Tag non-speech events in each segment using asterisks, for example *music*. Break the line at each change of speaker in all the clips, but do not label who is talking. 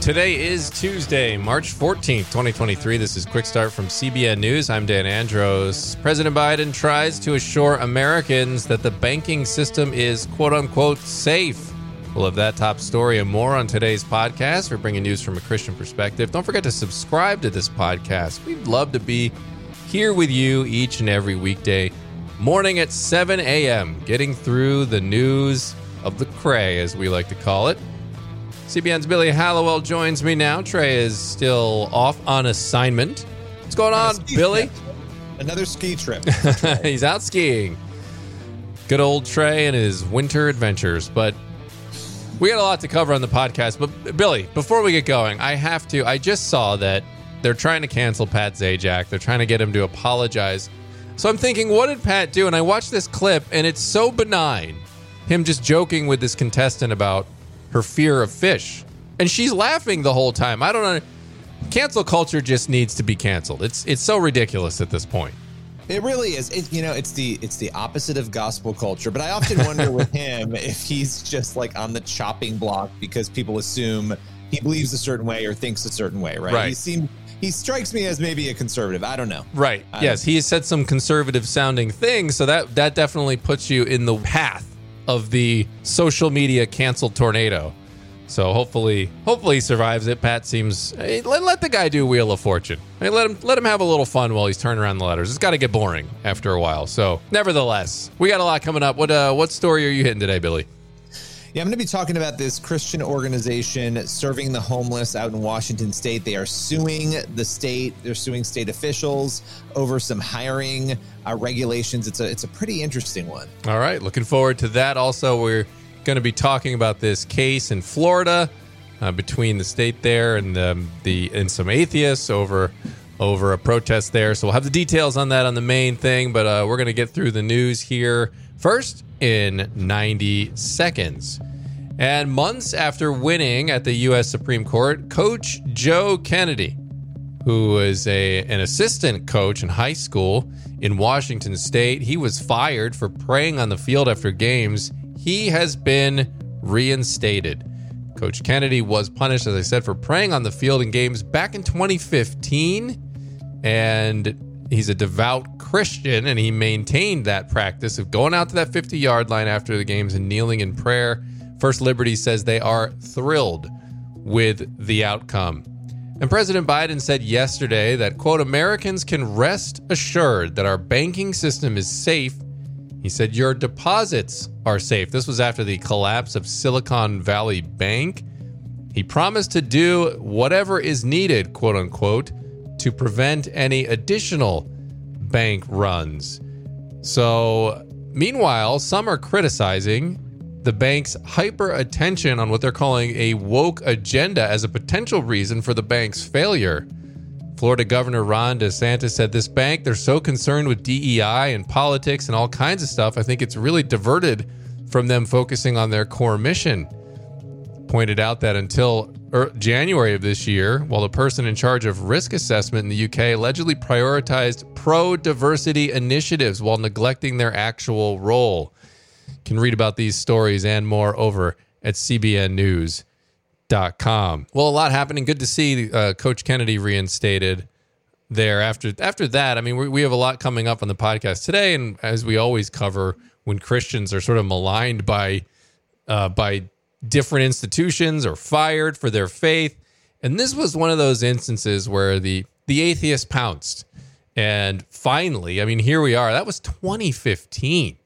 Today is Tuesday, March 14th, 2023. This is Quick Start from CBN News. I'm Dan Andros. President Biden tries to assure Americans that the banking system is quote unquote safe. We'll have that top story and more on today's podcast. We're bringing news from a Christian perspective. Don't forget to subscribe to this podcast. We'd love to be here with you each and every weekday morning at 7 a.m., getting through the news of the cray, as we like to call it. CBN's Billy Hallowell joins me now. Trey is still off on assignment. What's going on, Billy?
Trip. Another ski trip. *laughs*
He's out skiing. Good old Trey and his winter adventures. But we got a lot to cover on the podcast. But Billy, before we get going, I have to. I just saw that they're trying to cancel Pat Sajak. They're trying to get him to apologize. So I'm thinking, what did Pat do? And I watched this clip, and it's so benign. Him just joking with this contestant about her fear of fish. And she's laughing the whole time. I don't know. Cancel culture just needs to be canceled. It's it's so ridiculous at this point.
It really is. It, you know, it's the it's the opposite of gospel culture. But I often wonder with *laughs* him if he's just like on the chopping block because people assume he believes a certain way or thinks a certain way, right?
Right.
He seems he strikes me as maybe a conservative. I don't know.
Right.
I
yes, he has said some conservative sounding things, so that that definitely puts you in the path of the social media cancel tornado. So hopefully, hopefully he survives it. Pat seems hey, let, let the guy do Wheel of Fortune. Hey, let him let him have a little fun while he's turning around the letters. It's got to get boring after a while. So, nevertheless, we got a lot coming up. What uh, what story are you hitting today, Billy?
Yeah, I'm going to be talking about this Christian organization serving the homeless out in Washington state. They are suing the state. They're suing state officials over some hiring uh, regulations. It's a it's a pretty interesting one.
All right, looking forward to that. Also, we're going to be talking about this case in Florida uh, between the state there and um, the and some atheists over over a protest there. So we'll have the details on that on the main thing, but uh, we're going to get through the news here first in 90 seconds. And months after winning at the U.S. Supreme Court, Coach Joe Kennedy, who was a an assistant coach in high school in Washington State, he was fired for praying on the field after games. He has been reinstated. Coach Kennedy was punished, as I said, for praying on the field in games back in 2015. And he's a devout Christian, and he maintained that practice of going out to that 50 yard line after the games and kneeling in prayer. First Liberty says they are thrilled with the outcome. And President Biden said yesterday that, quote, Americans can rest assured that our banking system is safe. He said, Your deposits are safe. This was after the collapse of Silicon Valley Bank. He promised to do whatever is needed, quote unquote, to prevent any additional bank runs. So, meanwhile, some are criticizing the bank's hyper attention on what they're calling a woke agenda as a potential reason for the bank's failure. Florida Governor Ron DeSantis said this bank, they're so concerned with DEI and politics and all kinds of stuff. I think it's really diverted from them focusing on their core mission. Pointed out that until January of this year, while the person in charge of risk assessment in the UK allegedly prioritized pro diversity initiatives while neglecting their actual role can read about these stories and more over at cbnnews.com. Well, a lot happening. Good to see uh, Coach Kennedy reinstated there. After after that, I mean, we, we have a lot coming up on the podcast today, and as we always cover, when Christians are sort of maligned by uh, by different institutions or fired for their faith, and this was one of those instances where the the atheist pounced, and finally, I mean, here we are. That was 2015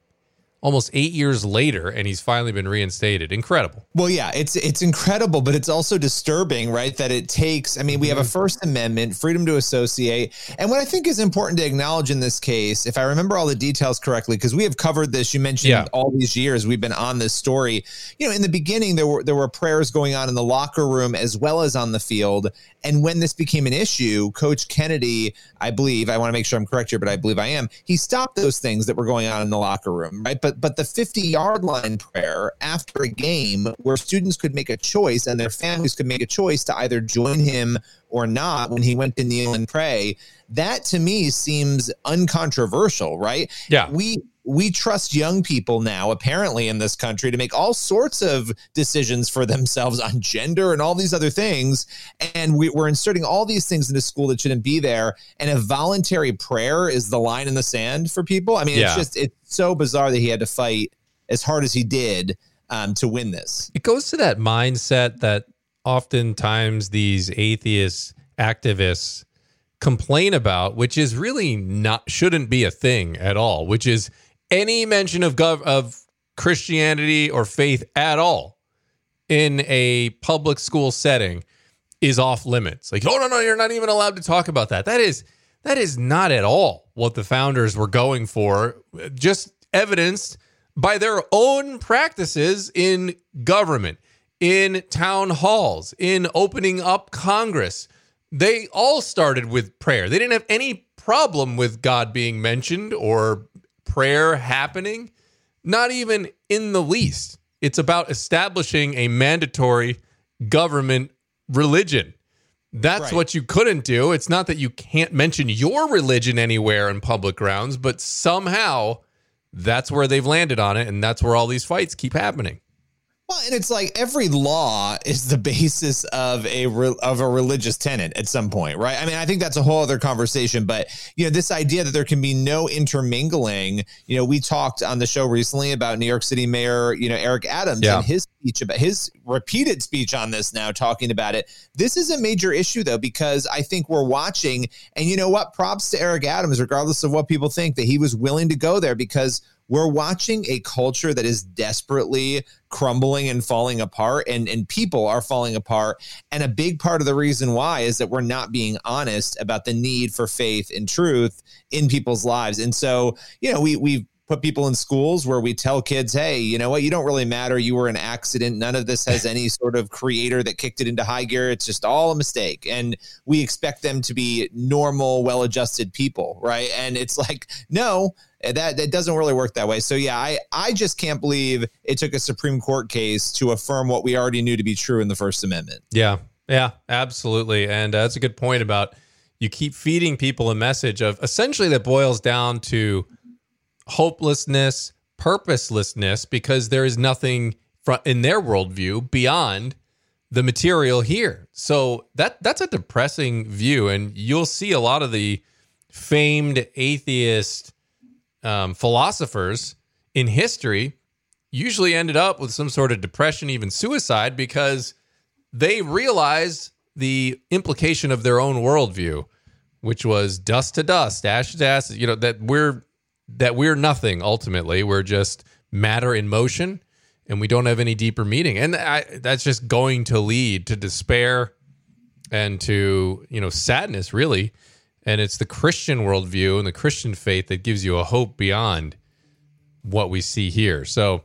almost eight years later, and he's finally been reinstated. Incredible.
Well, yeah, it's it's incredible, but it's also disturbing, right? That it takes. I mean, we have a
Mm-hmm.
First Amendment, freedom to associate, and what I think is important to acknowledge in this case, if I remember all the details correctly, because we have covered this. You mentioned
Yeah.
all these years we've been on this story. You know, in the beginning, there were there were prayers going on in the locker room as well as on the field, and when this became an issue, Coach Kennedy, I believe, I want to make sure I'm correct here, but I believe I am. He stopped those things that were going on in the locker room, right? But but the 50 yard line prayer after a game where students could make a choice and their families could make a choice to either join him or not when he went to kneel and pray, that to me seems uncontroversial, right?
Yeah.
We we trust young people now, apparently in this country, to make all sorts of decisions for themselves on gender and all these other things. And we, are inserting all these things into school that shouldn't be there. And a voluntary prayer is the line in the sand for people. I mean, yeah. it's just, it's so bizarre that he had to fight as hard as he did um, to win this.
It goes to that mindset that oftentimes these atheist activists complain about, which is really not shouldn't be a thing at all, which is any mention of gov of Christianity or faith at all in a public school setting is off limits. Like, oh no, no, you're not even allowed to talk about that. That is that is not at all what the founders were going for. Just evidenced by their own practices in government, in town halls, in opening up Congress. They all started with prayer. They didn't have any problem with God being mentioned or prayer happening, not even in the least. It's about establishing a mandatory government religion. That's right. what you couldn't do. It's not that you can't mention your religion anywhere in public grounds, but somehow that's where they've landed on it, and that's where all these fights keep happening.
Well, and it's like every law is the *laughs* basis of a re- of a religious tenet at some point, right? I mean, I think that's a whole other conversation, but you know, this idea that there can be no intermingling. You know, we talked on the show recently about New York City Mayor, you know, Eric Adams yeah. and his speech about his repeated speech on this now, talking about it. This is a major issue though, because I think we're watching, and you know what? Props to Eric Adams, regardless of what people think, that he was willing to go there because we're watching a culture that is desperately crumbling and falling apart and and people are falling apart and a big part of the reason why is that we're not being honest about the need for faith and truth in people's lives and so you know we we've put people in schools where we tell kids, hey, you know what, you don't really matter. You were an accident. None of this has any sort of creator that kicked it into high gear. It's just all a mistake. And we expect them to be normal, well adjusted people, right? And it's like, no, that that doesn't really work that way. So yeah, I I just can't believe it took a Supreme Court case to affirm what we already knew to be true in the First Amendment.
Yeah. Yeah, absolutely. And uh, that's a good point about you keep feeding people a message of essentially that boils down to hopelessness, purposelessness, because there is nothing in their worldview beyond the material here. So that that's a depressing view, and you'll see a lot of the famed atheist um, philosophers in history usually ended up with some sort of depression, even suicide, because they realized the implication of their own worldview, which was dust to dust, ash to ash. You know that we're that we're nothing ultimately. We're just matter in motion and we don't have any deeper meaning. And I, that's just going to lead to despair and to, you know, sadness, really. And it's the Christian worldview and the Christian faith that gives you a hope beyond what we see here. So,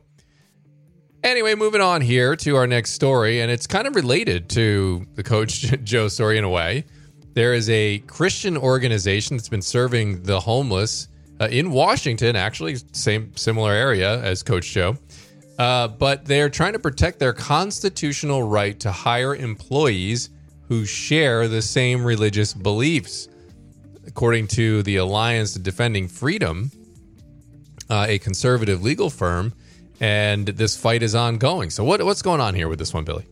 anyway, moving on here to our next story, and it's kind of related to the coach *laughs* Joe story in a way. There is a Christian organization that's been serving the homeless uh, in Washington, actually, same similar area as Coach Joe. Uh, but they're trying to protect their constitutional right to hire employees who share the same religious beliefs. According to the Alliance Defending Freedom, uh, a conservative legal firm, and this fight is ongoing. So, what, what's going on here with this one, Billy?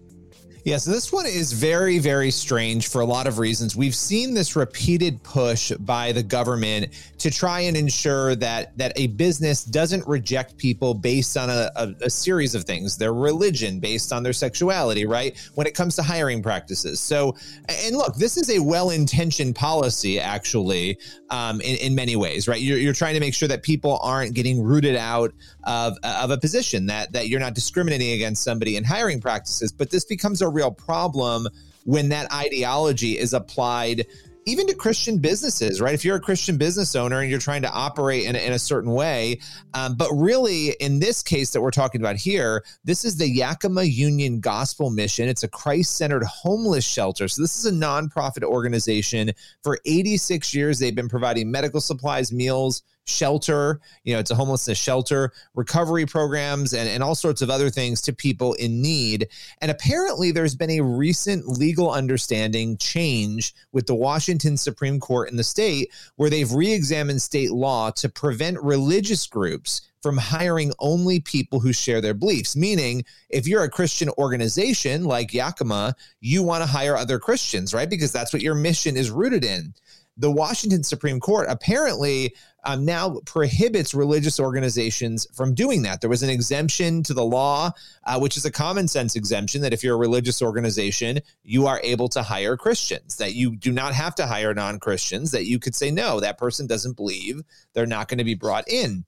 Yeah, so this one is very, very strange for a lot of reasons. We've seen this repeated push by the government to try and ensure that that a business doesn't reject people based on a, a, a series of things, their religion, based on their sexuality, right? When it comes to hiring practices. So, and look, this is a well-intentioned policy, actually, um, in, in many ways, right? You're, you're trying to make sure that people aren't getting rooted out of, of a position, that that you're not discriminating against somebody in hiring practices. But this becomes a real problem when that ideology is applied even to Christian businesses, right? If you're a Christian business owner and you're trying to operate in, in a certain way, um, but really in this case that we're talking about here, this is the Yakima Union Gospel Mission. It's a Christ centered homeless shelter. So this is a nonprofit organization. For 86 years, they've been providing medical supplies, meals, shelter. You know, it's a homelessness shelter, recovery programs, and, and all sorts of other things to people in need. And apparently, there's been a recent legal understanding change with the Washington Supreme Court in the state where they've re examined state law to prevent religious groups from hiring only people who share their beliefs. Meaning, if you're a Christian organization like Yakima, you want to hire other Christians, right? Because that's what your mission is rooted in the Washington Supreme Court apparently um, now prohibits religious organizations from doing that. There was an exemption to the law, uh, which is a common sense exemption that if you're a religious organization, you are able to hire Christians, that you do not have to hire non Christians, that you could say, no, that person doesn't believe, they're not going to be brought in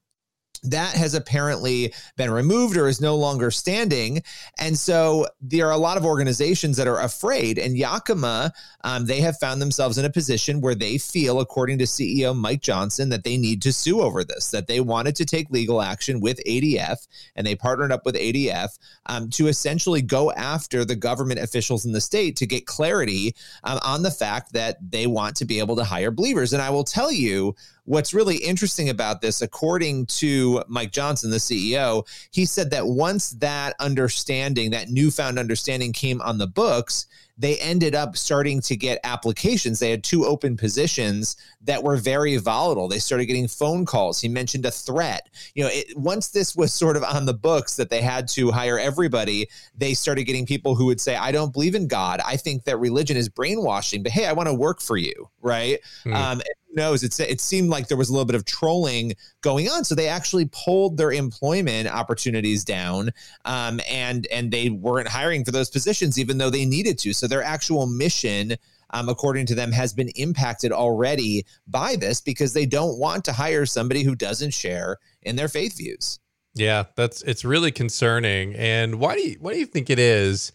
that has apparently been removed or is no longer standing. And so there are a lot of organizations that are afraid. And Yakima, um, they have found themselves in a position where they feel, according to CEO Mike Johnson, that they need to sue over this, that they wanted to take legal action with ADF and they partnered up with ADF um, to essentially go after the government officials in the state to get clarity um, on the fact that they want to be able to hire believers. And I will tell you, what's really interesting about this, according to Mike Johnson, the CEO, he said that once that understanding, that newfound understanding came on the books, they ended up starting to get applications. They had two open positions that were very volatile. They started getting phone calls. He mentioned a threat. You know, it, once this was sort of on the books that they had to hire everybody, they started getting people who would say, I don't believe in God. I think that religion is brainwashing, but hey, I want to work for you. Right. Mm. Um, knows it's it seemed like there was a little bit of trolling going on so they actually pulled their employment opportunities down um, and and they weren't hiring for those positions even though they needed to so their actual mission um, according to them has been impacted already by this because they don't want to hire somebody who doesn't share in their faith views.
Yeah that's it's really concerning. And why do you why do you think it is?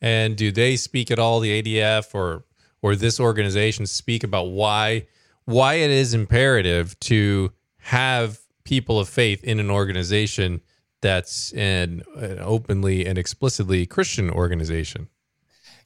And do they speak at all the adf or or this organization speak about why why it is imperative to have people of faith in an organization that's an, an openly and explicitly Christian organization.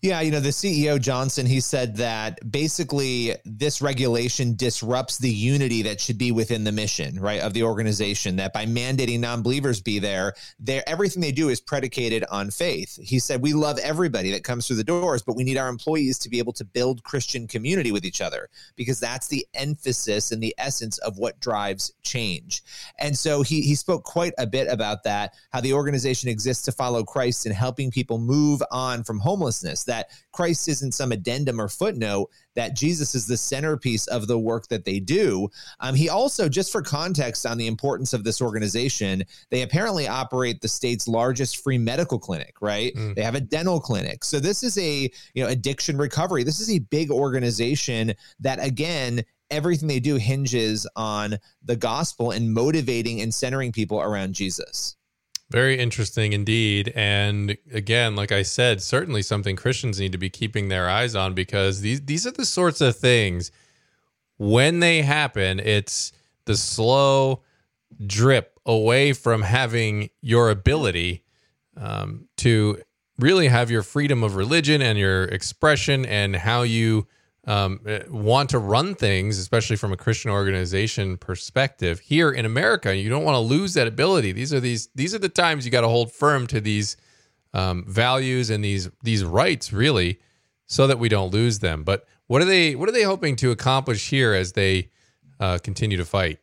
Yeah, you know, the CEO Johnson, he said that basically this regulation disrupts the unity that should be within the mission, right, of the organization. That by mandating non-believers be there, there everything they do is predicated on faith. He said, "We love everybody that comes through the doors, but we need our employees to be able to build Christian community with each other because that's the emphasis and the essence of what drives change." And so he he spoke quite a bit about that, how the organization exists to follow Christ and helping people move on from homelessness that Christ isn't some addendum or footnote, that Jesus is the centerpiece of the work that they do. Um, he also, just for context on the importance of this organization, they apparently operate the state's largest free medical clinic, right? Mm. They have a dental clinic. So this is a, you know, addiction recovery. This is a big organization that, again, everything they do hinges on the gospel and motivating and centering people around Jesus.
Very interesting indeed. And again, like I said, certainly something Christians need to be keeping their eyes on because these these are the sorts of things when they happen, it's the slow drip away from having your ability um, to really have your freedom of religion and your expression and how you um, eh, want to run things, especially from a Christian organization perspective. Here in America, you don't want to lose that ability. These are these these are the times you got to hold firm to these um, values and these these rights, really, so that we don't lose them. But what are they what are they hoping to accomplish here as they uh, continue to fight?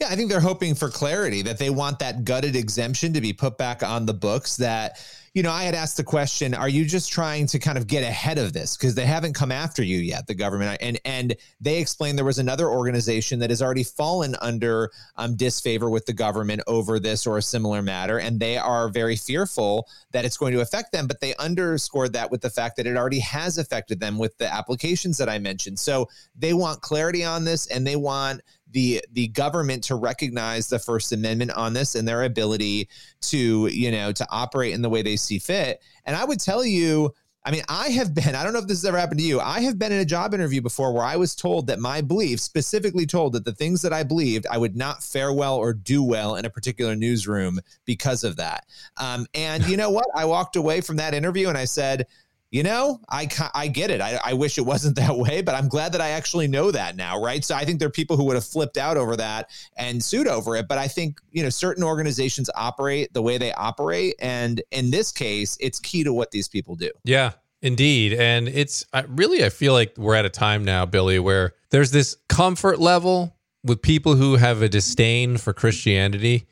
Yeah, I think they're hoping for clarity that they want that gutted exemption to be put back on the books that you know, I had asked the question, are you just trying to kind of get ahead of this because they haven't come after you yet, the government? And and they explained there was another organization that has already fallen under um, disfavor with the government over this or a similar matter, and they are very fearful that it's going to affect them. But they underscored that with the fact that it already has affected them with the applications that I mentioned. So they want clarity on this, and they want the the government to recognize the First Amendment on this and their ability to you know to operate in the way they see fit. And I would tell you. I mean, I have been, I don't know if this has ever happened to you. I have been in a job interview before where I was told that my beliefs, specifically told that the things that I believed, I would not fare well or do well in a particular newsroom because of that. Um, and you know what? I walked away from that interview and I said, you know, I I get it. I, I wish it wasn't that *laughs* way, but I'm glad that I actually know that now, right? So I think there are people who would have flipped out over that and sued over it. But I think you know certain organizations operate the way they operate, and in this case, it's key to what these people do.
Yeah, Indeed. And it's I, really, I feel like we're at a time now, Billy, where there's this comfort level with people who have a disdain for Christianity.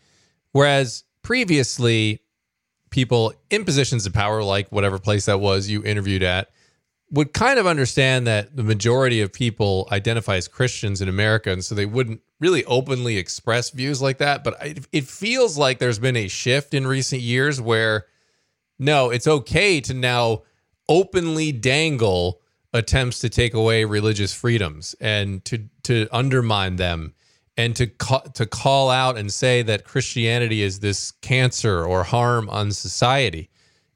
Whereas previously, people in positions of power, like whatever place that was you interviewed at, would kind of understand that the majority of people identify as Christians in America. And so they wouldn't really openly express views like that. But it feels like there's been a shift in recent years where no, it's okay to now openly dangle attempts to take away religious freedoms and to to undermine them and to ca- to call out and say that Christianity is this cancer or harm on society.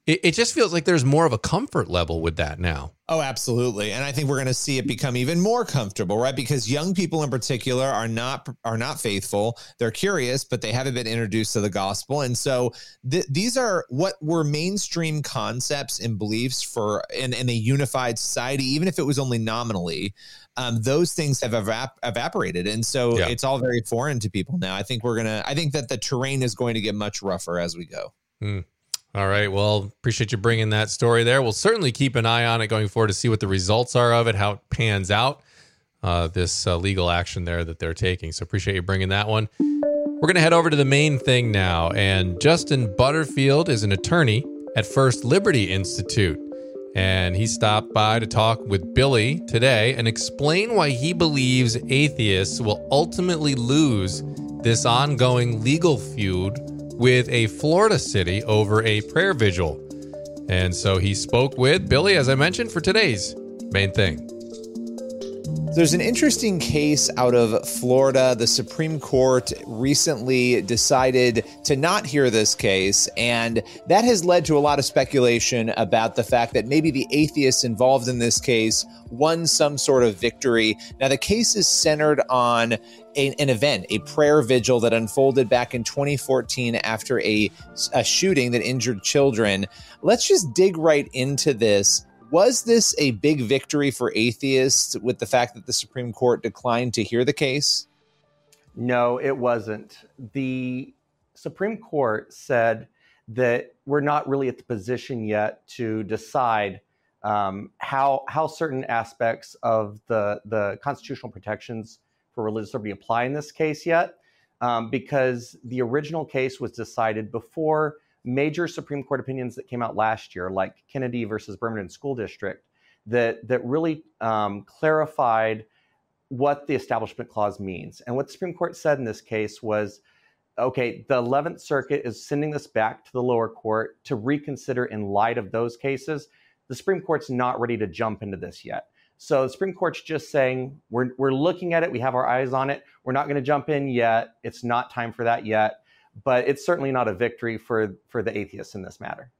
It, it just feels like there's more of a comfort level with that now.
Oh, absolutely. And I think we're going to see it become even more comfortable, right? Because young people in particular are not are not faithful. They're curious, but they haven't been introduced to the gospel. And so th- these are what were mainstream concepts and beliefs for in, in a unified society, even if it was only nominally. Um, those things have evap- evaporated, and so yeah. it's all very foreign to people now. I think we're gonna. I think that the terrain is going to get much rougher as we go.
Mm. All right. Well, appreciate you bringing that story there. We'll certainly keep an eye on it going forward to see what the results are of it, how it pans out, uh, this uh, legal action there that they're taking. So appreciate you bringing that one. We're going to head over to the main thing now. And Justin Butterfield is an attorney at First Liberty Institute. And he stopped by to talk with Billy today and explain why he believes atheists will ultimately lose this ongoing legal feud with a Florida city over a prayer vigil. And so he spoke with Billy, as I mentioned, for today's main thing.
There's an interesting case out of Florida. The Supreme Court recently decided to not hear this case, and that has led to a lot of speculation about the fact that maybe the atheists involved in this case won some sort of victory. Now, the case is centered on a, an event, a prayer vigil that unfolded back in 2014 after a, a shooting that injured children. Let's just dig right into this was this a big victory for atheists with the fact that the Supreme Court declined to hear the case?
No, it wasn't. The Supreme Court said that we're not really at the position yet to decide um, how how certain aspects of the the constitutional protections for religious liberty apply in this case yet, um, because the original case was decided before major Supreme Court opinions that came out last year, like Kennedy versus Bremerton School District, that that really um, clarified what the Establishment Clause means. And what the Supreme Court said in this case was, okay, the 11th Circuit is sending this back to the lower court to reconsider in light of those cases. The Supreme Court's not ready to jump into this yet. So the Supreme Court's just saying we're we're looking at it, we have our eyes on it. We're not going to jump in yet. It's not time for that yet but it's certainly not a victory for for the atheists in this matter.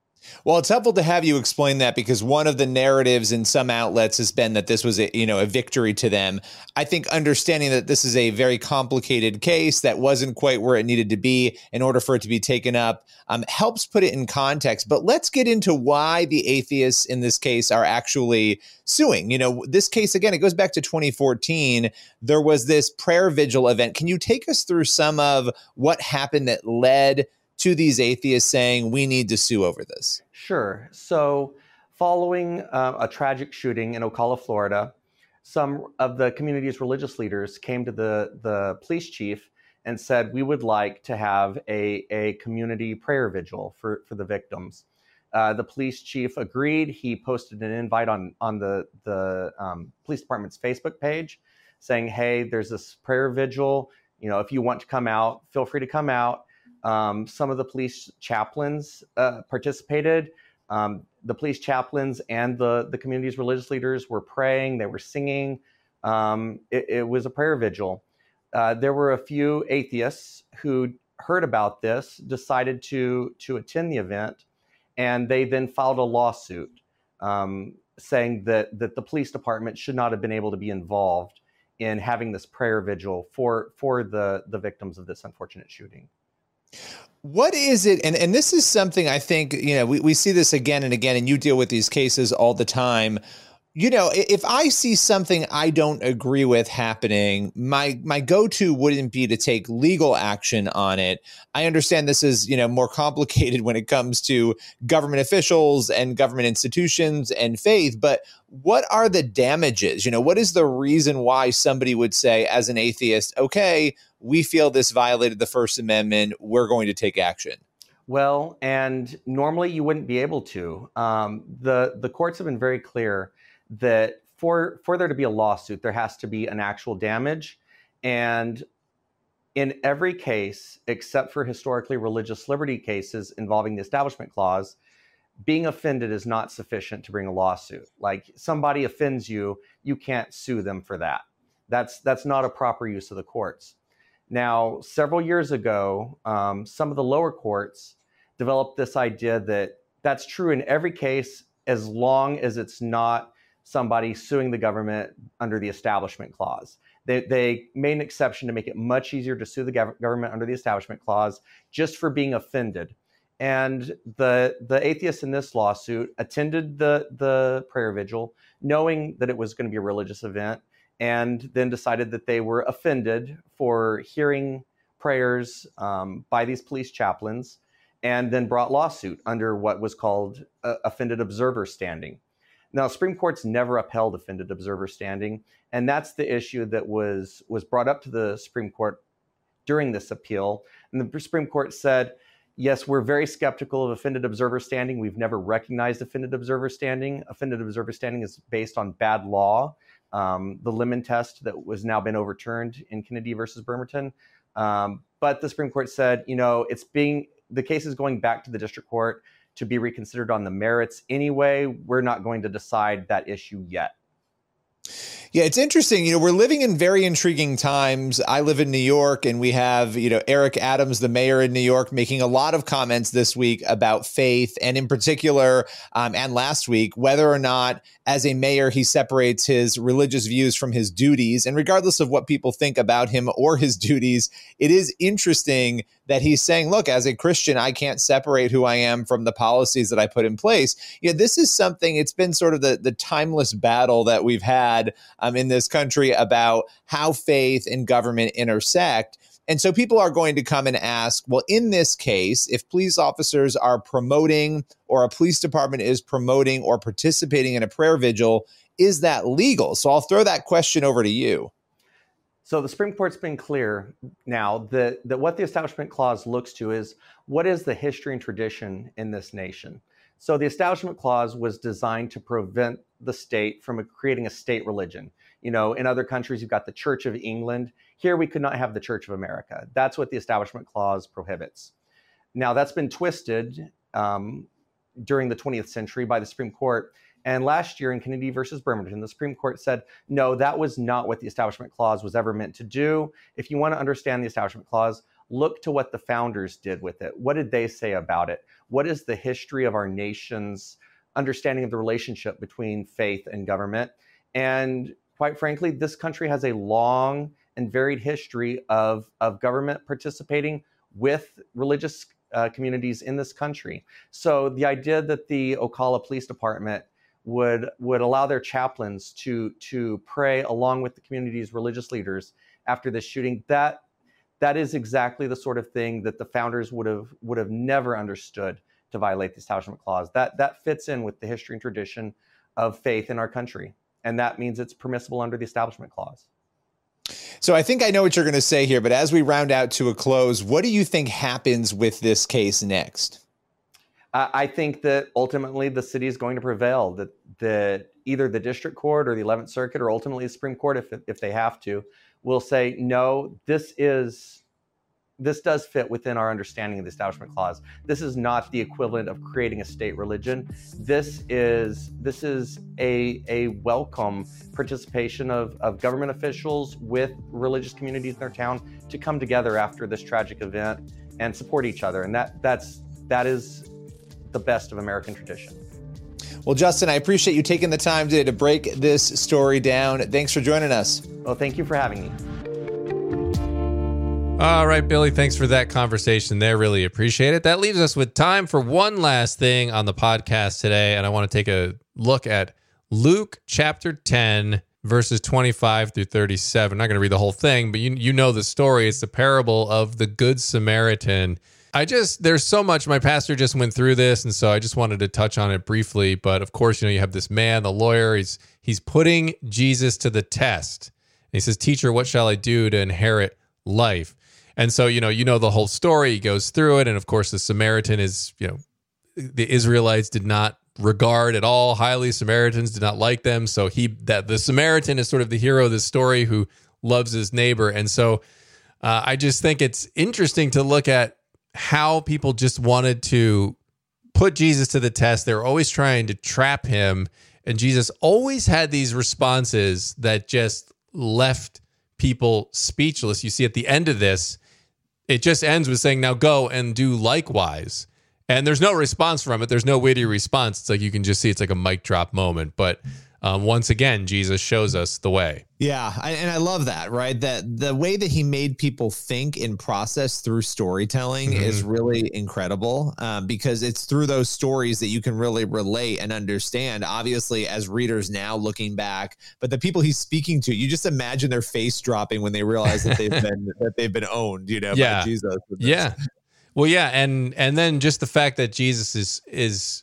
Well, it's helpful to have you explain that because one of the narratives in some outlets has been that this was a you know a victory to them. I think understanding that this is a very complicated case that wasn't quite where it needed to be in order for it to be taken up um, helps put it in context. But let's get into why the atheists in this case are actually suing. You know, this case again, it goes back to 2014. There was this prayer vigil event. Can you take us through some of what happened that led to these atheists saying we need to sue over this?
Sure. So, following uh, a tragic shooting in Ocala, Florida, some of the community's religious leaders came to the, the police chief and said, We would like to have a, a community prayer vigil for, for the victims. Uh, the police chief agreed. He posted an invite on, on the, the um, police department's Facebook page saying, Hey, there's this prayer vigil. You know, if you want to come out, feel free to come out. Um, some of the police chaplains uh, participated. Um, the police chaplains and the, the community's religious leaders were praying, they were singing. Um, it, it, was a prayer vigil. Uh, there were a few atheists who heard about this, decided to, to attend the event, and they then filed a lawsuit um, saying that, that the police department should not have been able to be involved in having this prayer vigil for, for the, the victims of this unfortunate shooting.
What is it? And, and this is something I think, you know, we, we see this again and again, and you deal with these cases all the time you know, if I see something I don't agree with happening, my my go-to wouldn't be to take legal action on it. I understand this is, you know, more *laughs* complicated when it comes to government officials and government institutions and faith, but what are the damages? You know, what is the reason why somebody would say as an atheist, okay, we feel this violated the first amendment, we're going to take action?
Well, and normally you wouldn't be able to. Um, the the courts have been very clear that for for there to be a lawsuit, there has to be an actual damage, and in every case, except for historically religious liberty cases involving the Establishment Clause, being offended is not sufficient to bring a lawsuit. Like somebody offends you, you can't sue them for that. That's that's not a proper use of the courts. Now, several years ago, um, some of the lower courts developed this idea that that's true in every case as long as it's not somebody suing the government under the Establishment Clause. They, they made an exception to make it much easier to sue the gov- government under the Establishment Clause just for being offended. And the the atheists in this lawsuit attended the the prayer vigil, knowing that it was going to be a religious event, and then decided that they were offended for hearing prayers um, by these police chaplains, and then brought lawsuit under what was called uh, offended observer standing. Now, Supreme Court's never upheld offended observer standing, and that's the issue that was was brought up to the Supreme Court during this appeal. And the Supreme Court said, yes, we're very skeptical of offended observer standing. We've never recognized offended observer standing. Offended observer standing is based on bad law, um, the Lemon test that was now been overturned in Kennedy versus Bremerton. Um, but the Supreme Court said, you know, it's being the case is going back to the district court to be reconsidered on the merits anyway. We're not going to decide that issue yet.
Yeah, it's interesting. You know, we're living in very intriguing times. I live in New York, and we have, you know, Eric Adams, the mayor in New York, making a lot of comments this week about faith, and in particular, um, and last week, whether or not, as a mayor, he separates his religious views from his duties. And regardless of what people think about him or his *laughs* duties, it is interesting that he's saying, look, as a Christian, I can't separate who I am from the policies that I put in place. You know, this is something, it's been sort of the, the timeless battle that we've had um, in this country about how faith and government intersect. And so people are going to come and ask, well, in this case, if police officers are promoting or a police department is promoting or participating in a prayer vigil, is that legal? So I'll throw that question over to you.
So the Supreme Court's been clear now that, that what the Establishment Clause looks to is what is the history and tradition in this nation. So the Establishment Clause was designed to prevent the state from creating a state religion. You know, in other countries, you've got the Church of England. Here, we could not have the Church of America. That's what the Establishment Clause prohibits. Now, that's been twisted um, during the 20th century by the Supreme Court. And last year in Kennedy versus Bremerton, the Supreme Court said, no, that was not what the Establishment Clause was ever meant to do. If you want to understand the Establishment Clause, look to what the founders did with it. What did they say about it? What is the history of our nation's understanding of the relationship between faith and government? And quite frankly, this country has a long and varied history of, of government participating with religious uh, communities in this country. So the idea that the Ocala Police Department would would allow their chaplains to to pray along with the community's religious leaders after this shooting. That that is exactly the sort of thing that the founders would have would have never understood to violate the establishment clause. That that fits in with the history and tradition of faith in our country and that means it's permissible under the establishment clause.
So I think I know what you're going to say here, but as we round out to a close, what do you think happens with this case next?
I think that ultimately the city is going to prevail. That that either the district court or the 11th Circuit or ultimately the Supreme Court, if if they have to, will say no. This is this does fit within our understanding of the Establishment Clause. This is not the equivalent of creating a state religion. This is this is a a welcome participation of, of government officials with religious communities in their town to come together after this tragic event and support each other. And that that's that is the best of American tradition.
Well, Justin, I appreciate you taking the time today to break this story down. Thanks for joining us.
Well, thank you for having me.
All right, Billy, thanks for that conversation there. Really appreciate it. That leaves us with time for one last thing on the podcast today. And I want to take a look at Luke chapter 10, verses 25 through 37. I'm not going to read the whole thing, but you, you know the story. It's the parable of the Good Samaritan. I just, there's so much. My pastor just went through this. And so I just wanted to touch on it briefly. But of course, you know, you have this man, the lawyer, he's, he's putting Jesus to the test. And he says, Teacher, what shall I do to inherit life? And so, you know, you know the whole story. He goes through it. And of course, the Samaritan is, you know, the Israelites did not regard at all highly. Samaritans did not like them. So he that the Samaritan is sort of the hero of this story who loves his neighbor. And so uh, I just think it's interesting to look at how people just wanted to put Jesus to the test. They're always trying to trap him. And Jesus always had these responses that just left people speechless. You see at the end of this, it just ends with saying, Now go and do likewise. And there's no response from it. There's no witty response. It's like you can just see it's like a mic drop moment. But um, once again, Jesus shows us the way.
Yeah, I, and I love that. Right, that the way that he made people think and process through storytelling mm-hmm. is really incredible um, because it's through those stories that you can really relate and understand. Obviously, as readers now looking back, but the people he's speaking to, you just imagine their face dropping when they realize that they've been *laughs* that they've been owned. You know,
yeah.
by Jesus.
Yeah. Well, yeah, and and then just the fact that Jesus is is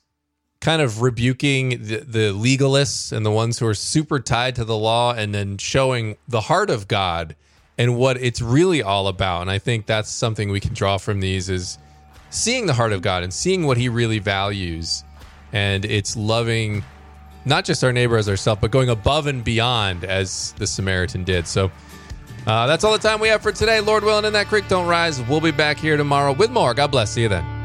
kind of rebuking the, the legalists and the ones who are super tied to the law and then showing the heart of God and what it's really all about. And I think that's something we can draw from these is seeing the heart of God and seeing what he really values. And it's loving not just our neighbor as ourselves, but going above and beyond as the Samaritan did. So uh, that's all the time we have for today. Lord willing, in that creek don't rise. We'll be back here tomorrow with more. God bless. See you then.